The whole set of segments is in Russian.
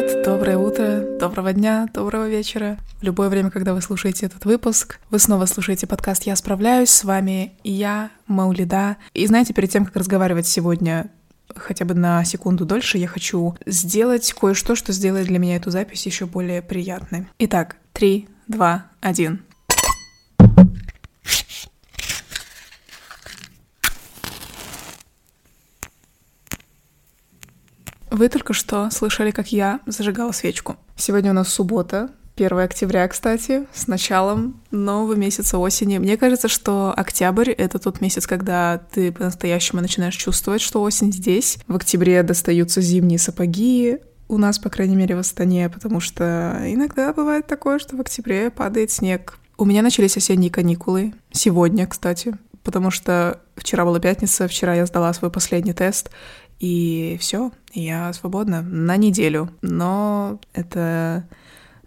привет, доброе утро, доброго дня, доброго вечера. В любое время, когда вы слушаете этот выпуск, вы снова слушаете подкаст «Я справляюсь». С вами я, Маулида. И знаете, перед тем, как разговаривать сегодня хотя бы на секунду дольше, я хочу сделать кое-что, что сделает для меня эту запись еще более приятной. Итак, три, два, один. Вы только что слышали, как я зажигала свечку. Сегодня у нас суббота, 1 октября, кстати, с началом нового месяца осени. Мне кажется, что октябрь — это тот месяц, когда ты по-настоящему начинаешь чувствовать, что осень здесь. В октябре достаются зимние сапоги, у нас, по крайней мере, в Астане, потому что иногда бывает такое, что в октябре падает снег. У меня начались осенние каникулы. Сегодня, кстати, потому что вчера была пятница, вчера я сдала свой последний тест, и все, я свободна на неделю. Но это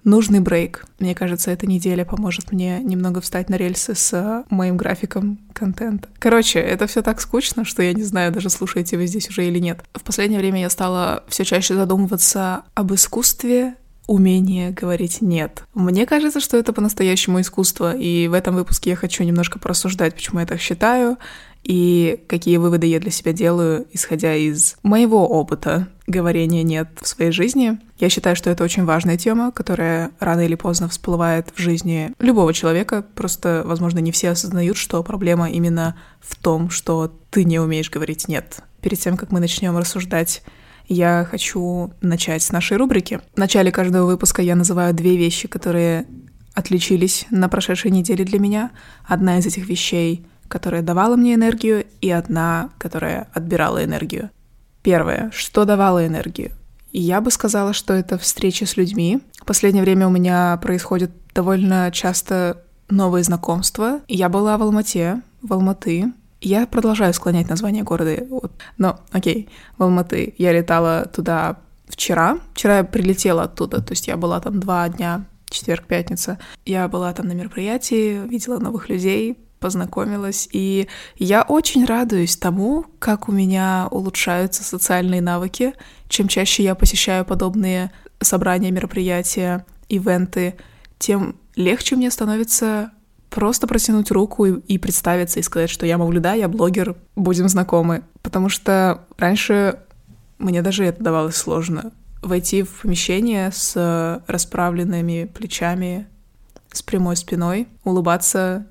нужный брейк. Мне кажется, эта неделя поможет мне немного встать на рельсы с моим графиком контента. Короче, это все так скучно, что я не знаю, даже слушаете вы здесь уже или нет. В последнее время я стала все чаще задумываться об искусстве умение говорить «нет». Мне кажется, что это по-настоящему искусство, и в этом выпуске я хочу немножко порассуждать, почему я так считаю, и какие выводы я для себя делаю, исходя из моего опыта говорения «нет» в своей жизни. Я считаю, что это очень важная тема, которая рано или поздно всплывает в жизни любого человека. Просто, возможно, не все осознают, что проблема именно в том, что ты не умеешь говорить «нет». Перед тем, как мы начнем рассуждать я хочу начать с нашей рубрики. В начале каждого выпуска я называю две вещи, которые отличились на прошедшей неделе для меня. Одна из этих вещей которая давала мне энергию, и одна, которая отбирала энергию. Первое, что давало энергию? Я бы сказала, что это встречи с людьми. В последнее время у меня происходит довольно часто новые знакомства. Я была в Алмате, в Алматы. Я продолжаю склонять название города. Вот. Но, окей, в Алматы. Я летала туда вчера. Вчера я прилетела оттуда, то есть я была там два дня, четверг, пятница. Я была там на мероприятии, видела новых людей, познакомилась, и я очень радуюсь тому, как у меня улучшаются социальные навыки. Чем чаще я посещаю подобные собрания, мероприятия, ивенты, тем легче мне становится просто протянуть руку и, и представиться и сказать, что я Мавлюда, я блогер, будем знакомы. Потому что раньше мне даже это давалось сложно. Войти в помещение с расправленными плечами, с прямой спиной, улыбаться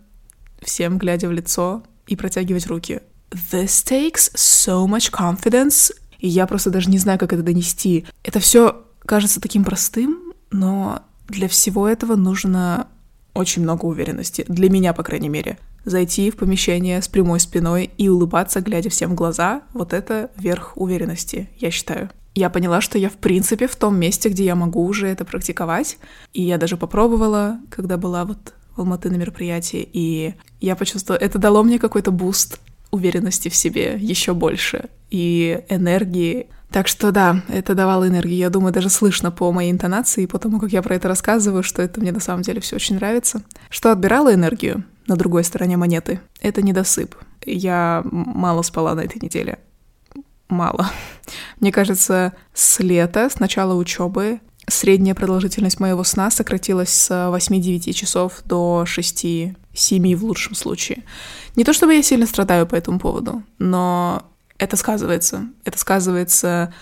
всем глядя в лицо и протягивать руки. This takes so much confidence. И я просто даже не знаю, как это донести. Это все кажется таким простым, но для всего этого нужно очень много уверенности. Для меня, по крайней мере. Зайти в помещение с прямой спиной и улыбаться, глядя всем в глаза, вот это верх уверенности, я считаю. Я поняла, что я в принципе в том месте, где я могу уже это практиковать. И я даже попробовала, когда была вот Алматы на мероприятии, и я почувствовала, это дало мне какой-то boost уверенности в себе еще больше и энергии. Так что да, это давало энергию. Я думаю, даже слышно по моей интонации и по тому, как я про это рассказываю, что это мне на самом деле все очень нравится. Что отбирало энергию на другой стороне монеты? Это недосып. Я мало спала на этой неделе. Мало. Мне кажется, с лета, с начала учебы, средняя продолжительность моего сна сократилась с 8-9 часов до 6-7 в лучшем случае. Не то чтобы я сильно страдаю по этому поводу, но это сказывается. Это сказывается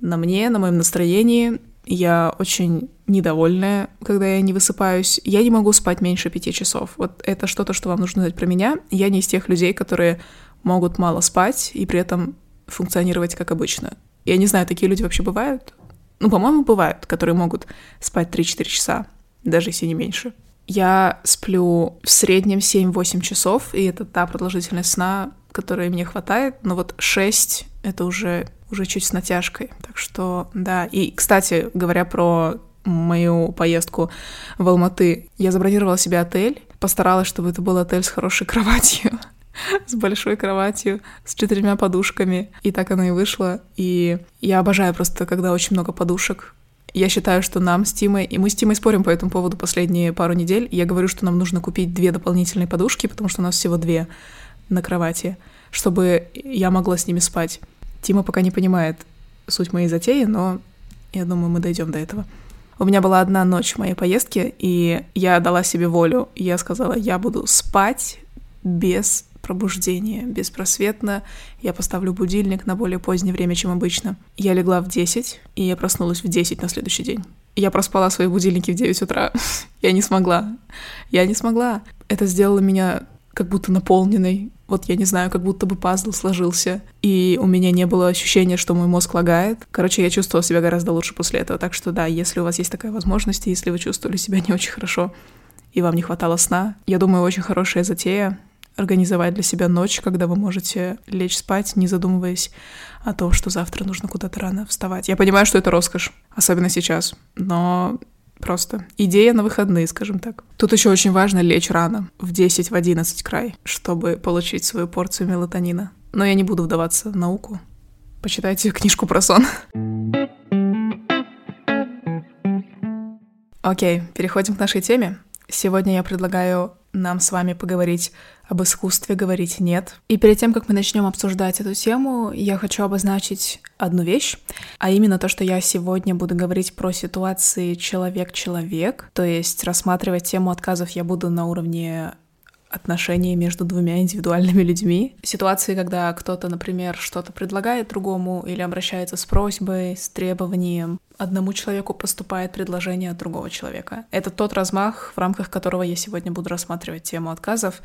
на мне, на моем настроении. Я очень недовольная, когда я не высыпаюсь. Я не могу спать меньше пяти часов. Вот это что-то, что вам нужно знать про меня. Я не из тех людей, которые могут мало спать и при этом функционировать как обычно. Я не знаю, такие люди вообще бывают? Ну, по-моему, бывают, которые могут спать 3-4 часа, даже если не меньше. Я сплю в среднем 7-8 часов, и это та продолжительность сна, которой мне хватает. Но вот 6 — это уже, уже чуть с натяжкой. Так что, да. И, кстати, говоря про мою поездку в Алматы, я забронировала себе отель, постаралась, чтобы это был отель с хорошей кроватью. с большой кроватью, с четырьмя подушками. И так оно и вышло. И я обожаю просто, когда очень много подушек. Я считаю, что нам с Тимой, и мы с Тимой спорим по этому поводу последние пару недель, я говорю, что нам нужно купить две дополнительные подушки, потому что у нас всего две на кровати, чтобы я могла с ними спать. Тима пока не понимает суть моей затеи, но Я думаю, мы дойдем до этого. У меня была одна ночь в моей поездке, и я дала себе волю. Я сказала, я буду спать без пробуждения, беспросветно. Я поставлю будильник на более позднее время, чем обычно. Я легла в 10, и я проснулась в 10 на следующий день. Я проспала свои будильники в 9 утра. я не смогла. Я не смогла. Это сделало меня как будто наполненной. Вот я не знаю, как будто бы пазл сложился. И у меня не было ощущения, что мой мозг лагает. Короче, я чувствовала себя гораздо лучше после этого. Так что да, если у вас есть такая возможность, если вы чувствовали себя не очень хорошо, и вам не хватало сна, я думаю, очень хорошая затея организовать для себя ночь, когда вы можете лечь спать, не задумываясь о том, что завтра нужно куда-то рано вставать. Я понимаю, что это роскошь, особенно сейчас, но просто идея на выходные, скажем так. Тут еще очень важно лечь рано, в 10, в 11 край, чтобы получить свою порцию мелатонина. Но я не буду вдаваться в науку. Почитайте книжку про сон. Окей, переходим к нашей теме. Сегодня я предлагаю нам с вами поговорить об искусстве говорить «нет». И перед тем, как мы начнем обсуждать эту тему, я хочу обозначить одну вещь, а именно то, что я сегодня буду говорить про ситуации человек-человек, то есть рассматривать тему отказов я буду на уровне отношения между двумя индивидуальными людьми. Ситуации, когда кто-то, например, что-то предлагает другому или обращается с просьбой, с требованием, одному человеку поступает предложение от другого человека. Это тот размах, в рамках которого я сегодня буду рассматривать тему отказов.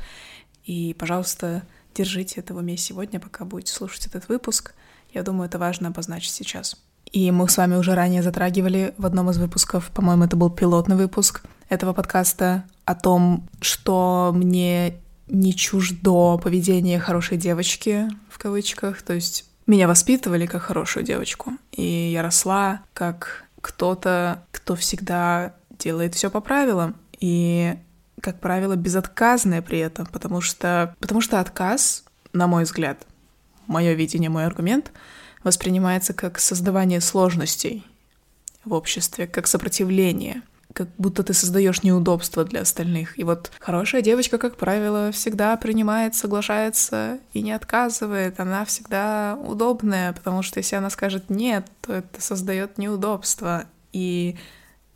И, пожалуйста, держите это в уме сегодня, пока будете слушать этот выпуск. Я думаю, это важно обозначить сейчас. И мы с вами уже ранее затрагивали в одном из выпусков, по-моему, это был пилотный выпуск этого подкаста, о том, что мне не чуждо поведение хорошей девочки, в кавычках, то есть меня воспитывали как хорошую девочку, и я росла как кто-то, кто всегда делает все по правилам, и, как правило, безотказная при этом, потому что, потому что отказ, на мой взгляд, мое видение, мой аргумент — воспринимается как создавание сложностей в обществе, как сопротивление, как будто ты создаешь неудобства для остальных. И вот хорошая девочка, как правило, всегда принимает, соглашается и не отказывает. Она всегда удобная, потому что если она скажет нет, то это создает неудобства. И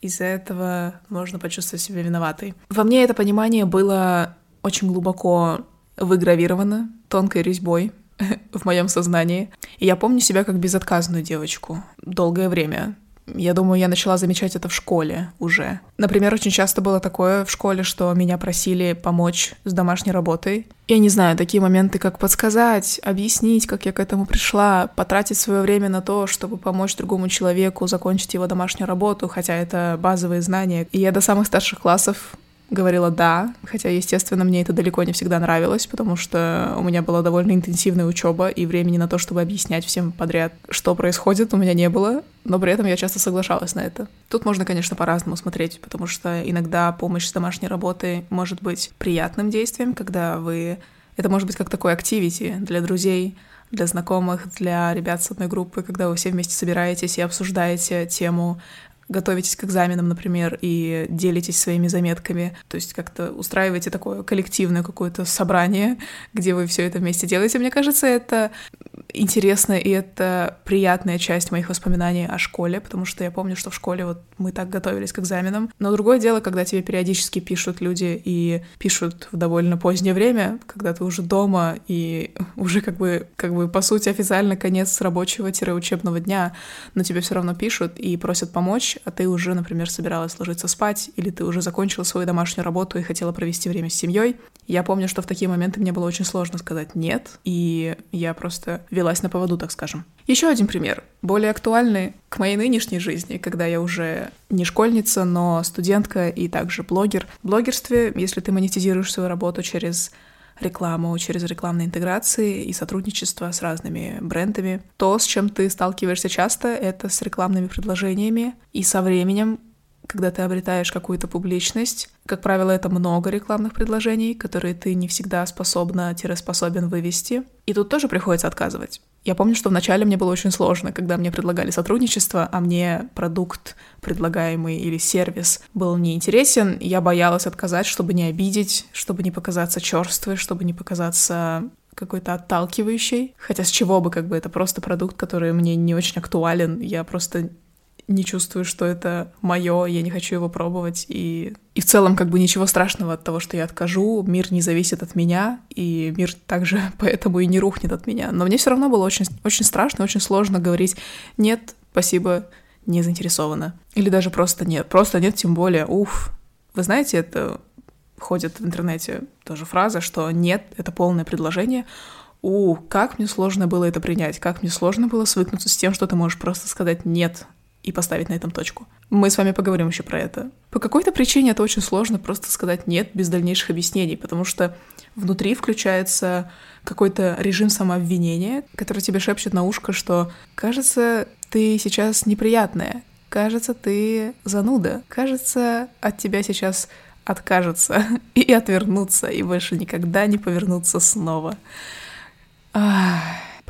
из-за этого можно почувствовать себя виноватой. Во мне это понимание было очень глубоко выгравировано тонкой резьбой, в моем сознании. И я помню себя как безотказную девочку долгое время. Я думаю, я начала замечать это в школе уже. Например, очень часто было такое в школе, что меня просили помочь с домашней работой. Я не знаю, такие моменты, как подсказать, объяснить, как я к этому пришла, потратить свое время на то, чтобы помочь другому человеку закончить его домашнюю работу, хотя это базовые знания. И я до самых старших классов говорила «да», хотя, естественно, мне это далеко не всегда нравилось, потому что у меня была довольно интенсивная учеба, и времени на то, чтобы объяснять всем подряд, что происходит, у меня не было, но при этом я часто соглашалась на это. Тут можно, конечно, по-разному смотреть, потому что иногда помощь с домашней работой может быть приятным действием, когда вы... Это может быть как такой активити для друзей, для знакомых, для ребят с одной группы, когда вы все вместе собираетесь и обсуждаете тему готовитесь к экзаменам, например, и делитесь своими заметками, то есть как-то устраиваете такое коллективное какое-то собрание, где вы все это вместе делаете. Мне кажется, это интересно, и это приятная часть моих воспоминаний о школе, потому что я помню, что в школе вот мы так готовились к экзаменам. Но другое дело, когда тебе периодически пишут люди и пишут в довольно позднее время, когда ты уже дома и уже как бы, как бы по сути официально конец рабочего-учебного дня, но тебе все равно пишут и просят помочь, а ты уже, например, собиралась ложиться спать, или ты уже закончила свою домашнюю работу и хотела провести время с семьей. Я помню, что в такие моменты мне было очень сложно сказать «нет», и я просто велась на поводу, так скажем. Еще один пример, более актуальный к моей нынешней жизни, когда я уже не школьница, но студентка и также блогер. В блогерстве, если ты монетизируешь свою работу через рекламу, через рекламные интеграции и сотрудничество с разными брендами, то, с чем ты сталкиваешься часто, это с рекламными предложениями. И со временем когда ты обретаешь какую-то публичность. Как правило, это много рекламных предложений, которые ты не всегда способна-способен вывести. И тут тоже приходится отказывать. Я помню, что вначале мне было очень сложно, когда мне предлагали сотрудничество, а мне продукт предлагаемый или сервис был неинтересен. Я боялась отказать, чтобы не обидеть, чтобы не показаться черствой, чтобы не показаться какой-то отталкивающий. Хотя с чего бы, как бы, это просто продукт, который мне не очень актуален. Я просто не чувствую, что это мое, я не хочу его пробовать, и, и в целом как бы ничего страшного от того, что я откажу, мир не зависит от меня, и мир также поэтому и не рухнет от меня. Но мне все равно было очень, очень страшно, очень сложно говорить «нет, спасибо, не заинтересована». Или даже просто «нет», просто «нет», тем более «уф». Вы знаете, это ходит в интернете тоже фраза, что «нет» — это полное предложение, у, как мне сложно было это принять, как мне сложно было свыкнуться с тем, что ты можешь просто сказать «нет» и поставить на этом точку. Мы с вами поговорим еще про это. По какой-то причине это очень сложно просто сказать «нет» без дальнейших объяснений, потому что внутри включается какой-то режим самообвинения, который тебе шепчет на ушко, что «кажется, ты сейчас неприятная», «кажется, ты зануда», «кажется, от тебя сейчас откажется и отвернуться, и больше никогда не повернуться снова». Ах,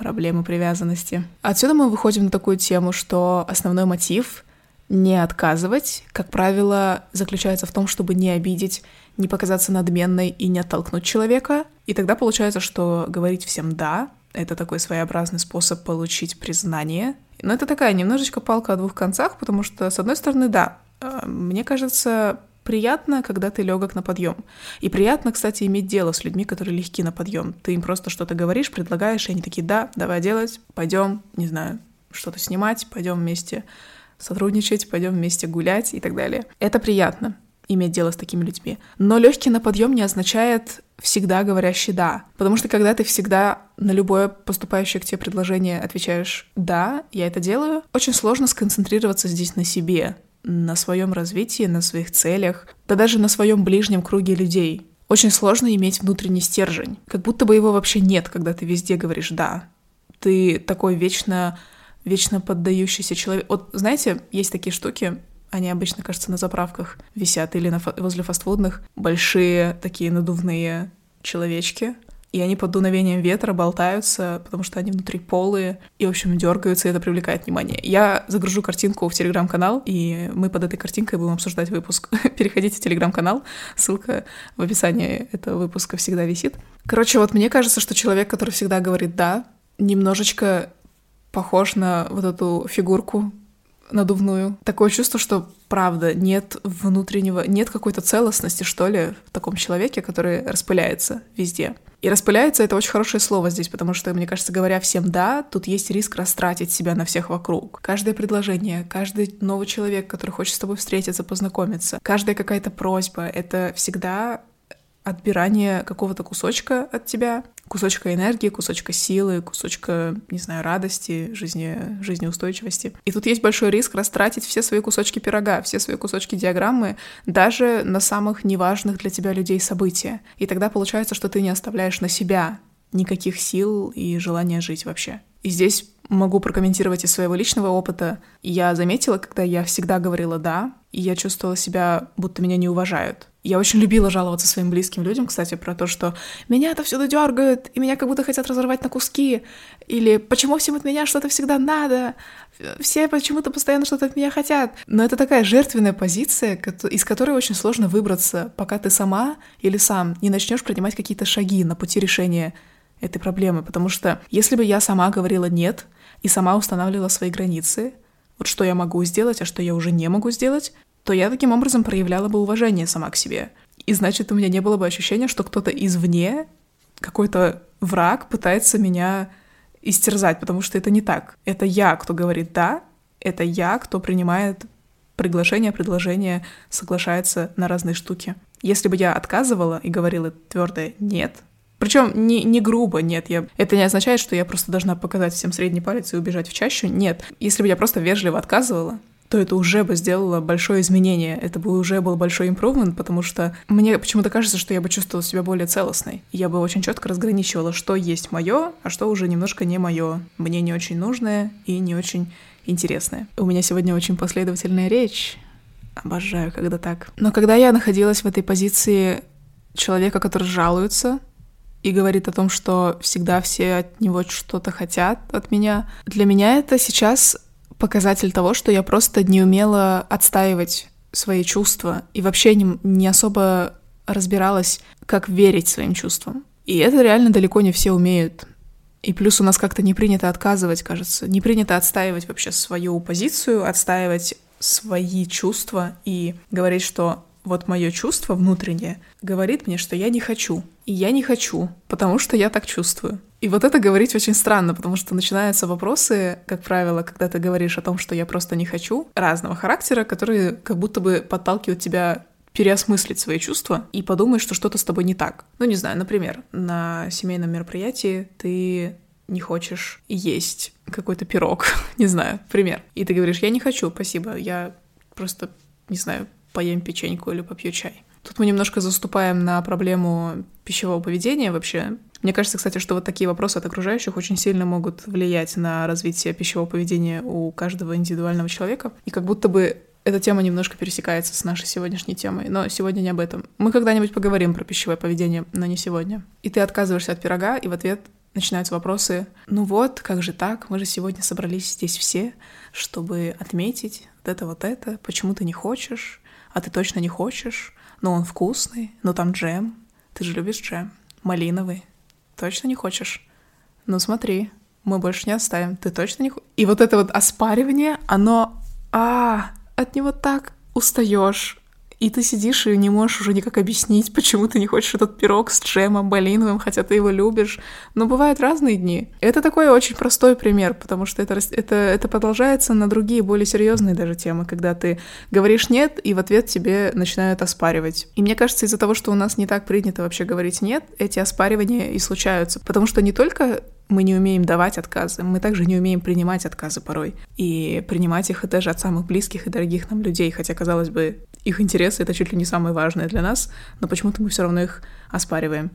проблемы привязанности. Отсюда мы выходим на такую тему, что основной мотив не отказывать, как правило, заключается в том, чтобы не обидеть, не показаться надменной и не оттолкнуть человека. И тогда получается, что говорить всем «да» — это такой своеобразный способ получить признание. Но это такая немножечко палка о двух концах, потому что, с одной стороны, да, э, мне кажется, Приятно, когда ты легок на подъем. И приятно, кстати, иметь дело с людьми, которые легки на подъем. Ты им просто что-то говоришь, предлагаешь, и они такие, да, давай делать, пойдем, не знаю, что-то снимать, пойдем вместе сотрудничать, пойдем вместе гулять и так далее. Это приятно иметь дело с такими людьми. Но легкий на подъем не означает всегда говорящий да. Потому что когда ты всегда на любое поступающее к тебе предложение отвечаешь «да, я это делаю», очень сложно сконцентрироваться здесь на себе, на своем развитии, на своих целях, да даже на своем ближнем круге людей. Очень сложно иметь внутренний стержень. Как будто бы его вообще нет, когда ты везде говоришь «да». Ты такой вечно, вечно поддающийся человек. Вот знаете, есть такие штуки, они обычно, кажется, на заправках висят или на, возле фастфудных. Большие такие надувные человечки, и они под дуновением ветра болтаются, потому что они внутри полые, и, в общем, дергаются, и это привлекает внимание. Я загружу картинку в телеграм-канал, и мы под этой картинкой будем обсуждать выпуск. Переходите в телеграм-канал, ссылка в описании этого выпуска всегда висит. Короче, вот мне кажется, что человек, который всегда говорит «да», немножечко похож на вот эту фигурку надувную. Такое чувство, что правда нет внутреннего, нет какой-то целостности, что ли, в таком человеке, который распыляется везде. И распыляется — это очень хорошее слово здесь, потому что, мне кажется, говоря всем «да», тут есть риск растратить себя на всех вокруг. Каждое предложение, каждый новый человек, который хочет с тобой встретиться, познакомиться, каждая какая-то просьба — это всегда отбирание какого-то кусочка от тебя, кусочка энергии, кусочка силы, кусочка, не знаю, радости, жизни, жизнеустойчивости. И тут есть большой риск растратить все свои кусочки пирога, все свои кусочки диаграммы, даже на самых неважных для тебя людей события. И тогда получается, что ты не оставляешь на себя никаких сил и желания жить вообще. И здесь могу прокомментировать из своего личного опыта. Я заметила, когда я всегда говорила «да», и я чувствовала себя, будто меня не уважают. Я очень любила жаловаться своим близким людям, кстати, про то, что меня это всюду дергают, и меня как будто хотят разорвать на куски, или почему всем от меня что-то всегда надо, все почему-то постоянно что-то от меня хотят. Но это такая жертвенная позиция, из которой очень сложно выбраться, пока ты сама или сам не начнешь принимать какие-то шаги на пути решения этой проблемы. Потому что если бы я сама говорила «нет» и сама устанавливала свои границы, вот что я могу сделать, а что я уже не могу сделать, то я таким образом проявляла бы уважение сама к себе. И значит, у меня не было бы ощущения, что кто-то извне, какой-то враг пытается меня истерзать, потому что это не так. Это я, кто говорит «да», это я, кто принимает приглашение, предложение, соглашается на разные штуки. Если бы я отказывала и говорила твердое «нет», причем не, не грубо, нет, я... это не означает, что я просто должна показать всем средний палец и убежать в чащу, нет. Если бы я просто вежливо отказывала, то это уже бы сделало большое изменение, это бы уже был большой импровмент, потому что мне почему-то кажется, что я бы чувствовала себя более целостной. Я бы очень четко разграничивала, что есть мое, а что уже немножко не мое, мне не очень нужное и не очень интересное. У меня сегодня очень последовательная речь. Обожаю, когда так. Но когда я находилась в этой позиции человека, который жалуется, и говорит о том, что всегда все от него что-то хотят от меня. Для меня это сейчас показатель того, что я просто не умела отстаивать свои чувства и вообще не, не особо разбиралась, как верить своим чувствам. И это реально далеко не все умеют. И плюс у нас как-то не принято отказывать, кажется. Не принято отстаивать вообще свою позицию, отстаивать свои чувства и говорить, что вот мое чувство внутреннее говорит мне, что я не хочу. И я не хочу, потому что я так чувствую. И вот это говорить очень странно, потому что начинаются вопросы, как правило, когда ты говоришь о том, что я просто не хочу, разного характера, которые как будто бы подталкивают тебя переосмыслить свои чувства и подумать, что что-то с тобой не так. Ну, не знаю, например, на семейном мероприятии ты не хочешь есть какой-то пирог, не знаю, пример. И ты говоришь, я не хочу, спасибо, я просто, не знаю, поем печеньку или попью чай. Тут мы немножко заступаем на проблему пищевого поведения вообще. Мне кажется, кстати, что вот такие вопросы от окружающих очень сильно могут влиять на развитие пищевого поведения у каждого индивидуального человека. И как будто бы эта тема немножко пересекается с нашей сегодняшней темой, но сегодня не об этом. Мы когда-нибудь поговорим про пищевое поведение, но не сегодня. И ты отказываешься от пирога, и в ответ начинаются вопросы. Ну вот, как же так? Мы же сегодня собрались здесь все, чтобы отметить вот это, вот это. Почему ты не хочешь? А ты точно не хочешь? Но он вкусный, но там джем. Ты же любишь джем. Малиновый. Точно не хочешь? Ну смотри, мы больше не оставим. Ты точно не хочешь? И вот это вот оспаривание, оно... А, от него так устаешь. И ты сидишь и не можешь уже никак объяснить, почему ты не хочешь этот пирог с джемом малиновым, хотя ты его любишь. Но бывают разные дни. Это такой очень простой пример, потому что это, это, это продолжается на другие, более серьезные даже темы, когда ты говоришь «нет», и в ответ тебе начинают оспаривать. И мне кажется, из-за того, что у нас не так принято вообще говорить «нет», эти оспаривания и случаются. Потому что не только мы не умеем давать отказы, мы также не умеем принимать отказы порой. И принимать их даже от самых близких и дорогих нам людей, хотя, казалось бы, их интересы — это чуть ли не самое важное для нас, но почему-то мы все равно их оспариваем.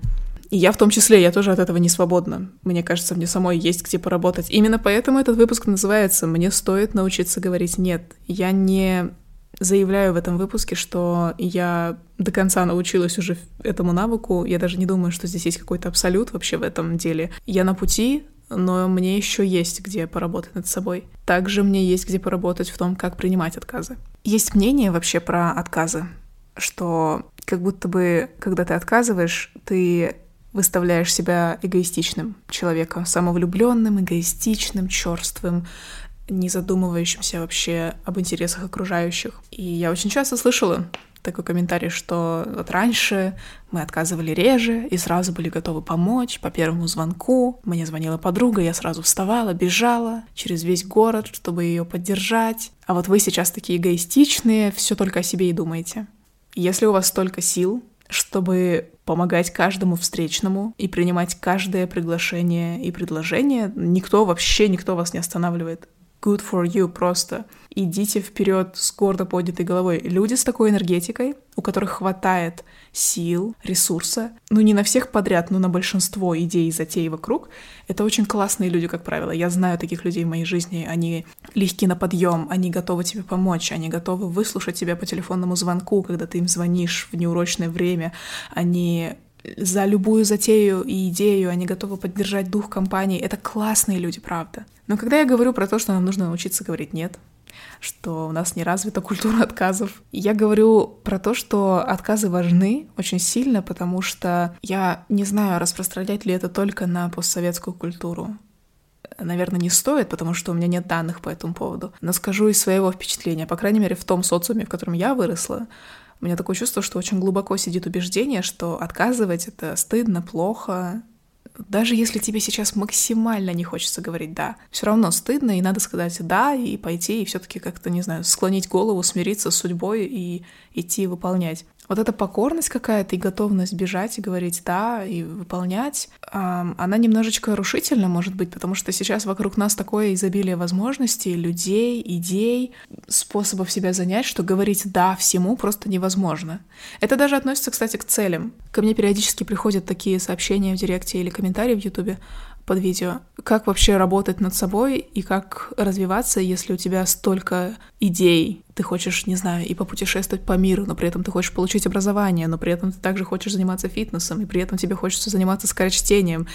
И я в том числе, я тоже от этого не свободна. Мне кажется, мне самой есть где поработать. Именно поэтому этот выпуск называется «Мне стоит научиться говорить нет». Я не заявляю в этом выпуске, что я до конца научилась уже этому навыку. Я даже не думаю, что здесь есть какой-то абсолют вообще в этом деле. Я на пути, но мне еще есть где поработать над собой. Также мне есть где поработать в том, как принимать отказы. Есть мнение вообще про отказы, что как будто бы, когда ты отказываешь, ты выставляешь себя эгоистичным человеком, самовлюбленным, эгоистичным, черствым, не задумывающимся вообще об интересах окружающих. И я очень часто слышала такой комментарий, что вот раньше мы отказывали реже и сразу были готовы помочь по первому звонку. Мне звонила подруга, я сразу вставала, бежала через весь город, чтобы ее поддержать. А вот вы сейчас такие эгоистичные, все только о себе и думаете. Если у вас столько сил, чтобы помогать каждому встречному и принимать каждое приглашение и предложение, никто вообще, никто вас не останавливает good for you просто. Идите вперед с гордо поднятой головой. Люди с такой энергетикой, у которых хватает сил, ресурса, ну не на всех подряд, но на большинство идей и затей вокруг, это очень классные люди, как правило. Я знаю таких людей в моей жизни. Они легки на подъем, они готовы тебе помочь, они готовы выслушать тебя по телефонному звонку, когда ты им звонишь в неурочное время. Они за любую затею и идею, они готовы поддержать дух компании. Это классные люди, правда. Но когда я говорю про то, что нам нужно научиться говорить «нет», что у нас не развита культура отказов. Я говорю про то, что отказы важны очень сильно, потому что я не знаю, распространять ли это только на постсоветскую культуру. Наверное, не стоит, потому что у меня нет данных по этому поводу. Но скажу из своего впечатления, по крайней мере, в том социуме, в котором я выросла, у меня такое чувство, что очень глубоко сидит убеждение, что отказывать — это стыдно, плохо, даже если тебе сейчас максимально не хочется говорить «да», все равно стыдно, и надо сказать «да», и пойти, и все таки как-то, не знаю, склонить голову, смириться с судьбой и идти выполнять. Вот эта покорность какая-то и готовность бежать и говорить «да» и выполнять, она немножечко рушительна, может быть, потому что сейчас вокруг нас такое изобилие возможностей, людей, идей, способов себя занять, что говорить «да» всему просто невозможно. Это даже относится, кстати, к целям. Ко мне периодически приходят такие сообщения в директе или комментарии в Ютубе под видео. Как вообще работать над собой и как развиваться, если у тебя столько идей. Ты хочешь, не знаю, и попутешествовать по миру, но при этом ты хочешь получить образование, но при этом ты также хочешь заниматься фитнесом, и при этом тебе хочется заниматься скорочтением,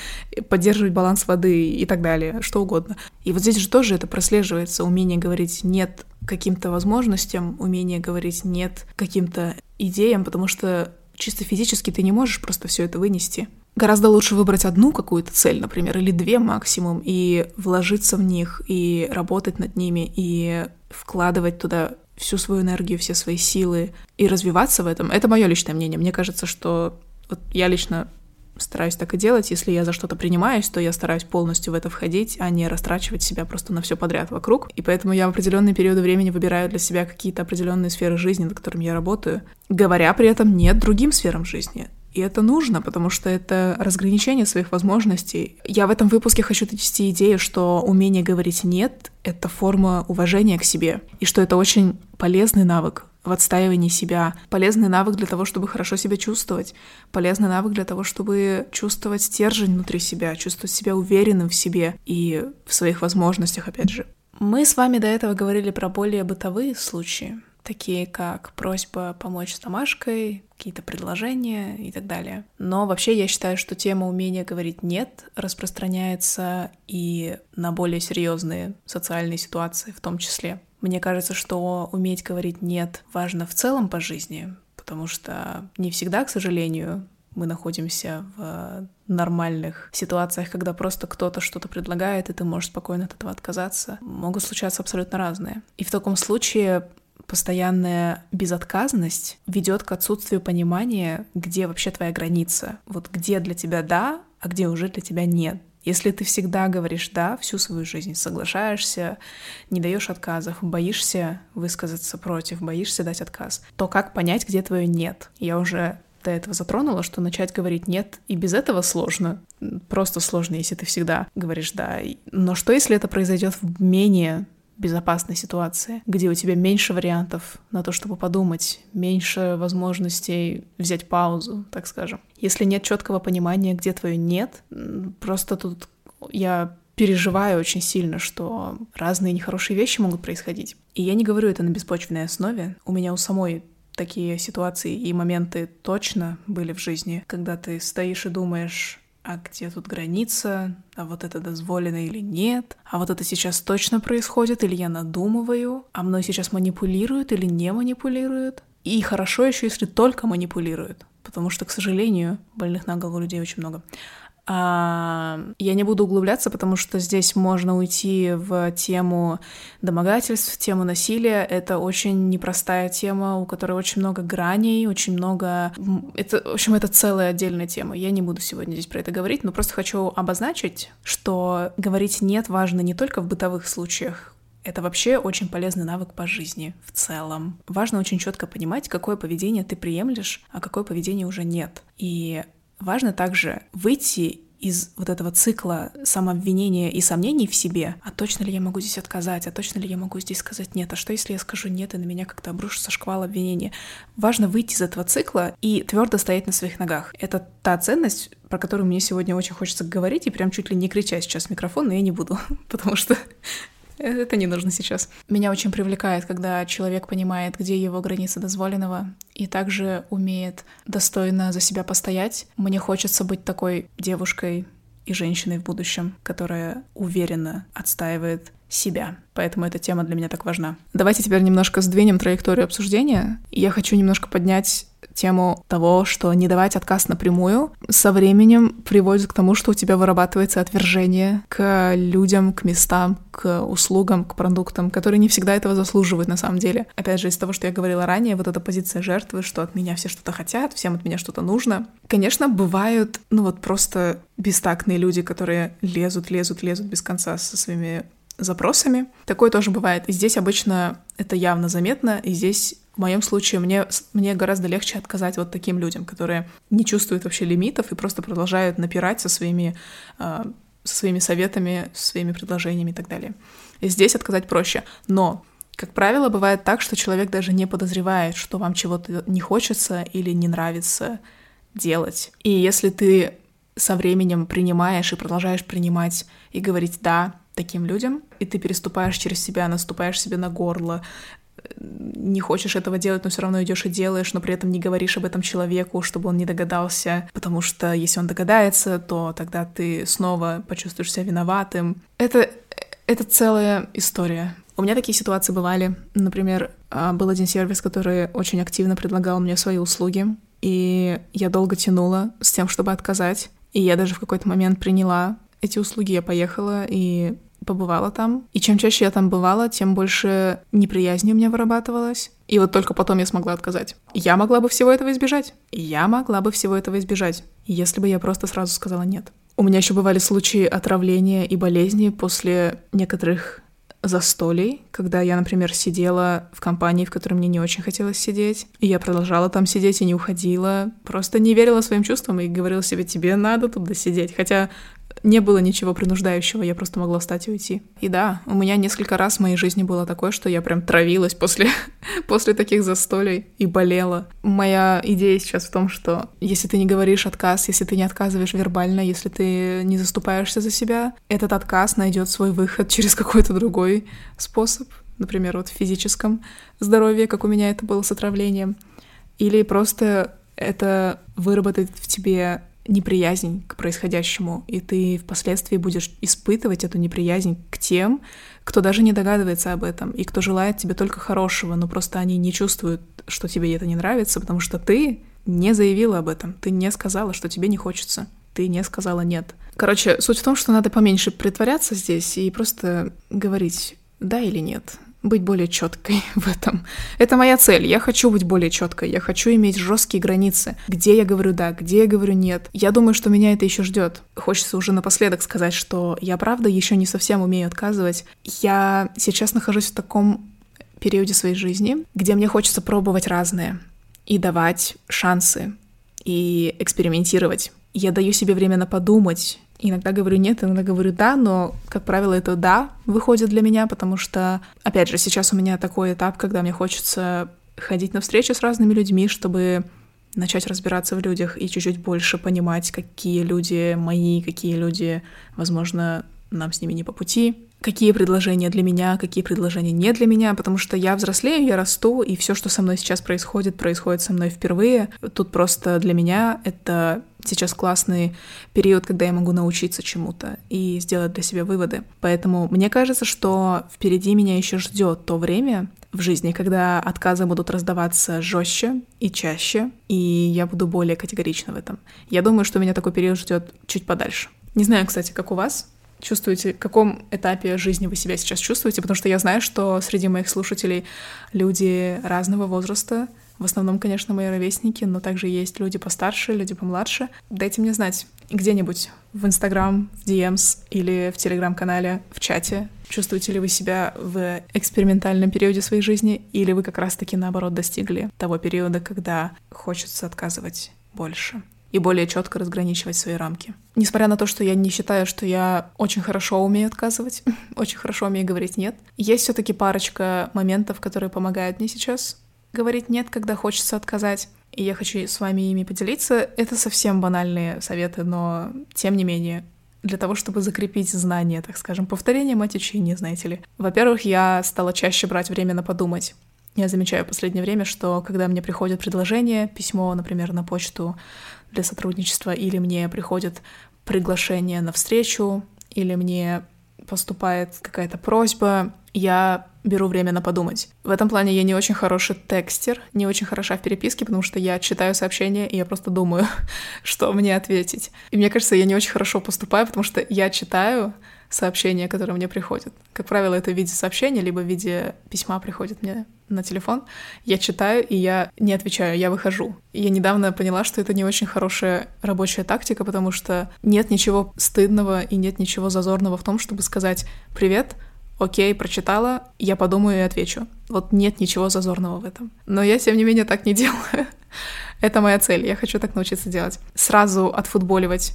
поддерживать баланс воды и так далее, что угодно. И вот здесь же тоже это прослеживается, умение говорить «нет» каким-то возможностям, умение говорить «нет» каким-то идеям, потому что чисто физически ты не можешь просто все это вынести. Гораздо лучше выбрать одну какую-то цель, например, или две максимум, и вложиться в них, и работать над ними, и вкладывать туда всю свою энергию, все свои силы, и развиваться в этом. Это мое личное мнение. Мне кажется, что вот я лично стараюсь так и делать. Если я за что-то принимаюсь, то я стараюсь полностью в это входить, а не растрачивать себя просто на все подряд вокруг. И поэтому я в определенные периоды времени выбираю для себя какие-то определенные сферы жизни, над которыми я работаю, говоря при этом нет другим сферам жизни. И это нужно, потому что это разграничение своих возможностей. Я в этом выпуске хочу донести идею, что умение говорить «нет» — это форма уважения к себе, и что это очень полезный навык в отстаивании себя, полезный навык для того, чтобы хорошо себя чувствовать, полезный навык для того, чтобы чувствовать стержень внутри себя, чувствовать себя уверенным в себе и в своих возможностях, опять же. Мы с вами до этого говорили про более бытовые случаи, такие как просьба помочь с домашкой, какие-то предложения и так далее. Но вообще я считаю, что тема умения говорить «нет» распространяется и на более серьезные социальные ситуации в том числе. Мне кажется, что уметь говорить «нет» важно в целом по жизни, потому что не всегда, к сожалению, мы находимся в нормальных ситуациях, когда просто кто-то что-то предлагает, и ты можешь спокойно от этого отказаться, могут случаться абсолютно разные. И в таком случае постоянная безотказность ведет к отсутствию понимания, где вообще твоя граница. Вот где для тебя да, а где уже для тебя нет. Если ты всегда говоришь «да» всю свою жизнь, соглашаешься, не даешь отказов, боишься высказаться против, боишься дать отказ, то как понять, где твое «нет»? Я уже до этого затронула, что начать говорить «нет» и без этого сложно. Просто сложно, если ты всегда говоришь «да». Но что, если это произойдет в менее безопасной ситуации, где у тебя меньше вариантов на то, чтобы подумать, меньше возможностей взять паузу, так скажем. Если нет четкого понимания, где твое нет, просто тут я переживаю очень сильно, что разные нехорошие вещи могут происходить. И я не говорю это на беспочвенной основе. У меня у самой такие ситуации и моменты точно были в жизни, когда ты стоишь и думаешь, а где тут граница, а вот это дозволено или нет, а вот это сейчас точно происходит или я надумываю, а мной сейчас манипулируют или не манипулируют. И хорошо еще, если только манипулируют, потому что, к сожалению, больных на голову людей очень много. А, я не буду углубляться, потому что здесь можно уйти в тему домогательств, в тему насилия. Это очень непростая тема, у которой очень много граней, очень много... Это, в общем, это целая отдельная тема. Я не буду сегодня здесь про это говорить, но просто хочу обозначить, что говорить «нет» важно не только в бытовых случаях, это вообще очень полезный навык по жизни в целом. Важно очень четко понимать, какое поведение ты приемлешь, а какое поведение уже нет. И Важно также выйти из вот этого цикла самообвинения и сомнений в себе, а точно ли я могу здесь отказать, а точно ли я могу здесь сказать нет, а что если я скажу нет, и на меня как-то обрушится шквал обвинения. Важно выйти из этого цикла и твердо стоять на своих ногах. Это та ценность, про которую мне сегодня очень хочется говорить, и прям чуть ли не кричать сейчас в микрофон, но я не буду, потому что это не нужно сейчас. Меня очень привлекает, когда человек понимает, где его границы дозволенного, и также умеет достойно за себя постоять. Мне хочется быть такой девушкой и женщиной в будущем, которая уверенно отстаивает себя. Поэтому эта тема для меня так важна. Давайте теперь немножко сдвинем траекторию обсуждения. Я хочу немножко поднять тему того, что не давать отказ напрямую со временем приводит к тому, что у тебя вырабатывается отвержение к людям, к местам, к услугам, к продуктам, которые не всегда этого заслуживают на самом деле. Опять же, из того, что я говорила ранее, вот эта позиция жертвы, что от меня все что-то хотят, всем от меня что-то нужно. Конечно, бывают, ну вот просто бестактные люди, которые лезут, лезут, лезут без конца со своими запросами. Такое тоже бывает. И здесь обычно это явно заметно, и здесь моем случае мне, мне гораздо легче отказать вот таким людям, которые не чувствуют вообще лимитов и просто продолжают напирать со своими, э, со своими советами, своими предложениями и так далее. И здесь отказать проще. Но как правило, бывает так, что человек даже не подозревает, что вам чего-то не хочется или не нравится делать. И если ты со временем принимаешь и продолжаешь принимать и говорить «да», таким людям, и ты переступаешь через себя, наступаешь себе на горло, не хочешь этого делать, но все равно идешь и делаешь, но при этом не говоришь об этом человеку, чтобы он не догадался, потому что если он догадается, то тогда ты снова почувствуешь себя виноватым. Это, это целая история. У меня такие ситуации бывали. Например, а, был один сервис, который очень активно предлагал мне свои услуги, и я долго тянула с тем, чтобы отказать. И я даже в какой-то момент приняла эти услуги, я поехала и побывала там. И чем чаще я там бывала, тем больше неприязни у меня вырабатывалось. И вот только потом я смогла отказать. Я могла бы всего этого избежать. Я могла бы всего этого избежать, если бы я просто сразу сказала нет. У меня еще бывали случаи отравления и болезни после некоторых застолий, когда я, например, сидела в компании, в которой мне не очень хотелось сидеть, и я продолжала там сидеть и не уходила, просто не верила своим чувствам и говорила себе, тебе надо туда сидеть, хотя не было ничего принуждающего, я просто могла встать и уйти. И да, у меня несколько раз в моей жизни было такое, что я прям травилась после, после таких застолий и болела. Моя идея сейчас в том, что если ты не говоришь отказ, если ты не отказываешь вербально, если ты не заступаешься за себя, этот отказ найдет свой выход через какой-то другой способ, например, вот в физическом здоровье, как у меня это было с отравлением, или просто это выработает в тебе неприязнь к происходящему, и ты впоследствии будешь испытывать эту неприязнь к тем, кто даже не догадывается об этом, и кто желает тебе только хорошего, но просто они не чувствуют, что тебе это не нравится, потому что ты не заявила об этом, ты не сказала, что тебе не хочется, ты не сказала нет. Короче, суть в том, что надо поменьше притворяться здесь и просто говорить да или нет быть более четкой в этом. Это моя цель. Я хочу быть более четкой. Я хочу иметь жесткие границы. Где я говорю да, где я говорю нет. Я думаю, что меня это еще ждет. Хочется уже напоследок сказать, что я правда еще не совсем умею отказывать. Я сейчас нахожусь в таком периоде своей жизни, где мне хочется пробовать разное и давать шансы и экспериментировать. Я даю себе время на подумать, Иногда говорю нет, иногда говорю да, но, как правило, это да выходит для меня, потому что, опять же, сейчас у меня такой этап, когда мне хочется ходить на встречи с разными людьми, чтобы начать разбираться в людях и чуть-чуть больше понимать, какие люди мои, какие люди, возможно, нам с ними не по пути, какие предложения для меня, какие предложения не для меня, потому что я взрослею, я расту, и все, что со мной сейчас происходит, происходит со мной впервые. Тут просто для меня это сейчас классный период, когда я могу научиться чему-то и сделать для себя выводы. Поэтому мне кажется, что впереди меня еще ждет то время в жизни, когда отказы будут раздаваться жестче и чаще, и я буду более категорична в этом. Я думаю, что меня такой период ждет чуть подальше. Не знаю, кстати, как у вас, чувствуете, в каком этапе жизни вы себя сейчас чувствуете, потому что я знаю, что среди моих слушателей люди разного возраста, в основном, конечно, мои ровесники, но также есть люди постарше, люди помладше. Дайте мне знать где-нибудь в Инстаграм, в DMs или в Телеграм-канале, в чате. Чувствуете ли вы себя в экспериментальном периоде своей жизни, или вы как раз-таки, наоборот, достигли того периода, когда хочется отказывать больше? И более четко разграничивать свои рамки. Несмотря на то, что я не считаю, что я очень хорошо умею отказывать, очень хорошо умею говорить нет, есть все-таки парочка моментов, которые помогают мне сейчас говорить нет, когда хочется отказать. И я хочу с вами ими поделиться. Это совсем банальные советы, но тем не менее, для того, чтобы закрепить знания, так скажем, повторение мать учения, знаете ли. Во-первых, я стала чаще брать время на подумать. Я замечаю в последнее время, что когда мне приходит предложение, письмо, например, на почту для сотрудничества, или мне приходит приглашение на встречу, или мне поступает какая-то просьба, я беру время на подумать. В этом плане я не очень хороший текстер, не очень хороша в переписке, потому что я читаю сообщения, и я просто думаю, что мне ответить. И мне кажется, я не очень хорошо поступаю, потому что я читаю, сообщения, которые мне приходят. Как правило, это в виде сообщения, либо в виде письма приходит мне на телефон. Я читаю, и я не отвечаю, я выхожу. Я недавно поняла, что это не очень хорошая рабочая тактика, потому что нет ничего стыдного и нет ничего зазорного в том, чтобы сказать «Привет, окей, прочитала, я подумаю и отвечу. Вот нет ничего зазорного в этом. Но я, тем не менее, так не делаю. Это моя цель, я хочу так научиться делать. Сразу отфутболивать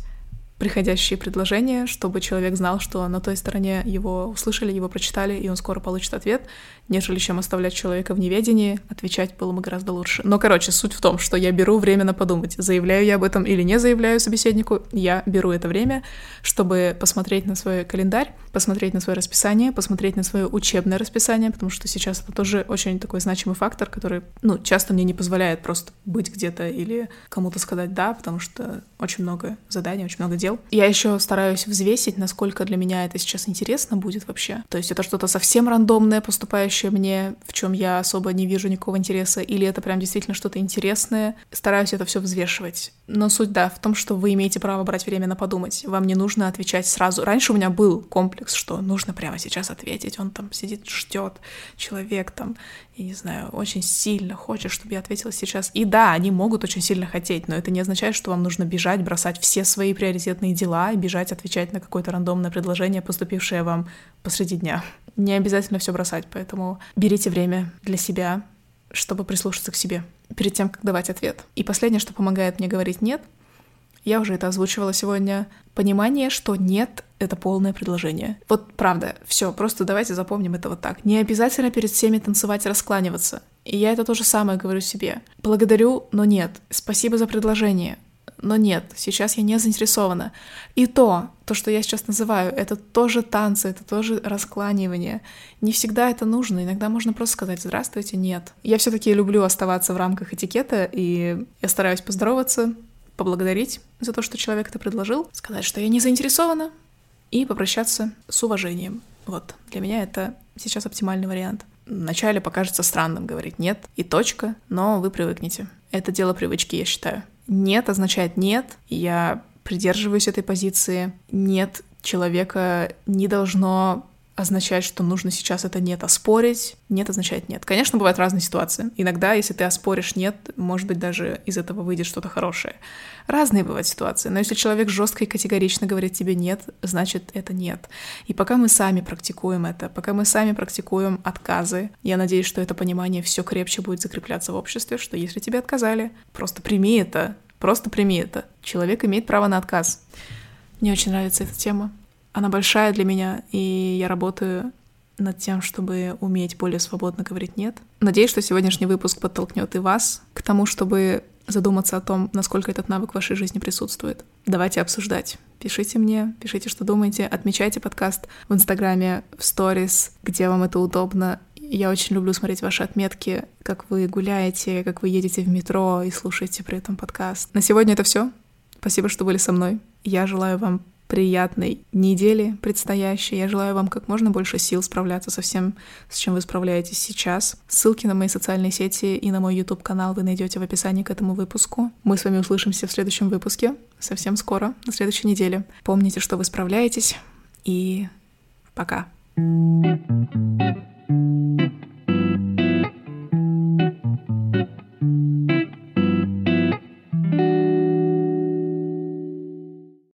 приходящие предложения, чтобы человек знал, что на той стороне его услышали, его прочитали, и он скоро получит ответ, нежели чем оставлять человека в неведении, отвечать было бы гораздо лучше. Но, короче, суть в том, что я беру время на подумать, заявляю я об этом или не заявляю собеседнику, я беру это время, чтобы посмотреть на свой календарь, посмотреть на свое расписание, посмотреть на свое учебное расписание, потому что сейчас это тоже очень такой значимый фактор, который, ну, часто мне не позволяет просто быть где-то или кому-то сказать «да», потому что очень много заданий, очень много дел, дел. Я еще стараюсь взвесить, насколько для меня это сейчас интересно будет вообще. То есть это что-то совсем рандомное, поступающее мне, в чем я особо не вижу никакого интереса, или это прям действительно что-то интересное. Стараюсь это все взвешивать. Но суть, да, в том, что вы имеете право брать время на подумать. Вам не нужно отвечать сразу. Раньше у меня был комплекс, что нужно прямо сейчас ответить. Он там сидит, ждет. Человек там, я не знаю, очень сильно хочет, чтобы я ответила сейчас. И да, они могут очень сильно хотеть, но это не означает, что вам нужно бежать, бросать все свои приоритетные дела и бежать отвечать на какое-то рандомное предложение, поступившее вам посреди дня. Не обязательно все бросать, поэтому берите время для себя, чтобы прислушаться к себе перед тем, как давать ответ. И последнее, что помогает мне говорить «нет», я уже это озвучивала сегодня, понимание, что «нет» — это полное предложение. Вот правда, все, просто давайте запомним это вот так. Не обязательно перед всеми танцевать и раскланиваться. И я это то же самое говорю себе. Благодарю, но нет. Спасибо за предложение но нет, сейчас я не заинтересована. И то, то, что я сейчас называю, это тоже танцы, это тоже раскланивание. Не всегда это нужно, иногда можно просто сказать «здравствуйте, нет». Я все таки люблю оставаться в рамках этикета, и я стараюсь поздороваться, поблагодарить за то, что человек это предложил, сказать, что я не заинтересована, и попрощаться с уважением. Вот, для меня это сейчас оптимальный вариант. Вначале покажется странным говорить «нет» и точка, но вы привыкнете. Это дело привычки, я считаю. Нет означает нет. Я придерживаюсь этой позиции. Нет человека не должно означать, что нужно сейчас это нет оспорить. Нет означает нет. Конечно, бывают разные ситуации. Иногда, если ты оспоришь нет, может быть, даже из этого выйдет что-то хорошее. Разные бывают ситуации. Но если человек жестко и категорично говорит тебе нет, значит это нет. И пока мы сами практикуем это, пока мы сами практикуем отказы, я надеюсь, что это понимание все крепче будет закрепляться в обществе, что если тебе отказали, просто прими это, просто прими это. Человек имеет право на отказ. Мне очень нравится эта тема. Она большая для меня, и я работаю над тем, чтобы уметь более свободно говорить «нет». Надеюсь, что сегодняшний выпуск подтолкнет и вас к тому, чтобы задуматься о том, насколько этот навык в вашей жизни присутствует. Давайте обсуждать. Пишите мне, пишите, что думаете, отмечайте подкаст в Инстаграме, в сторис, где вам это удобно. Я очень люблю смотреть ваши отметки, как вы гуляете, как вы едете в метро и слушаете при этом подкаст. На сегодня это все. Спасибо, что были со мной. Я желаю вам приятной недели предстоящей. Я желаю вам как можно больше сил справляться со всем, с чем вы справляетесь сейчас. Ссылки на мои социальные сети и на мой YouTube-канал вы найдете в описании к этому выпуску. Мы с вами услышимся в следующем выпуске совсем скоро, на следующей неделе. Помните, что вы справляетесь, и пока. thank you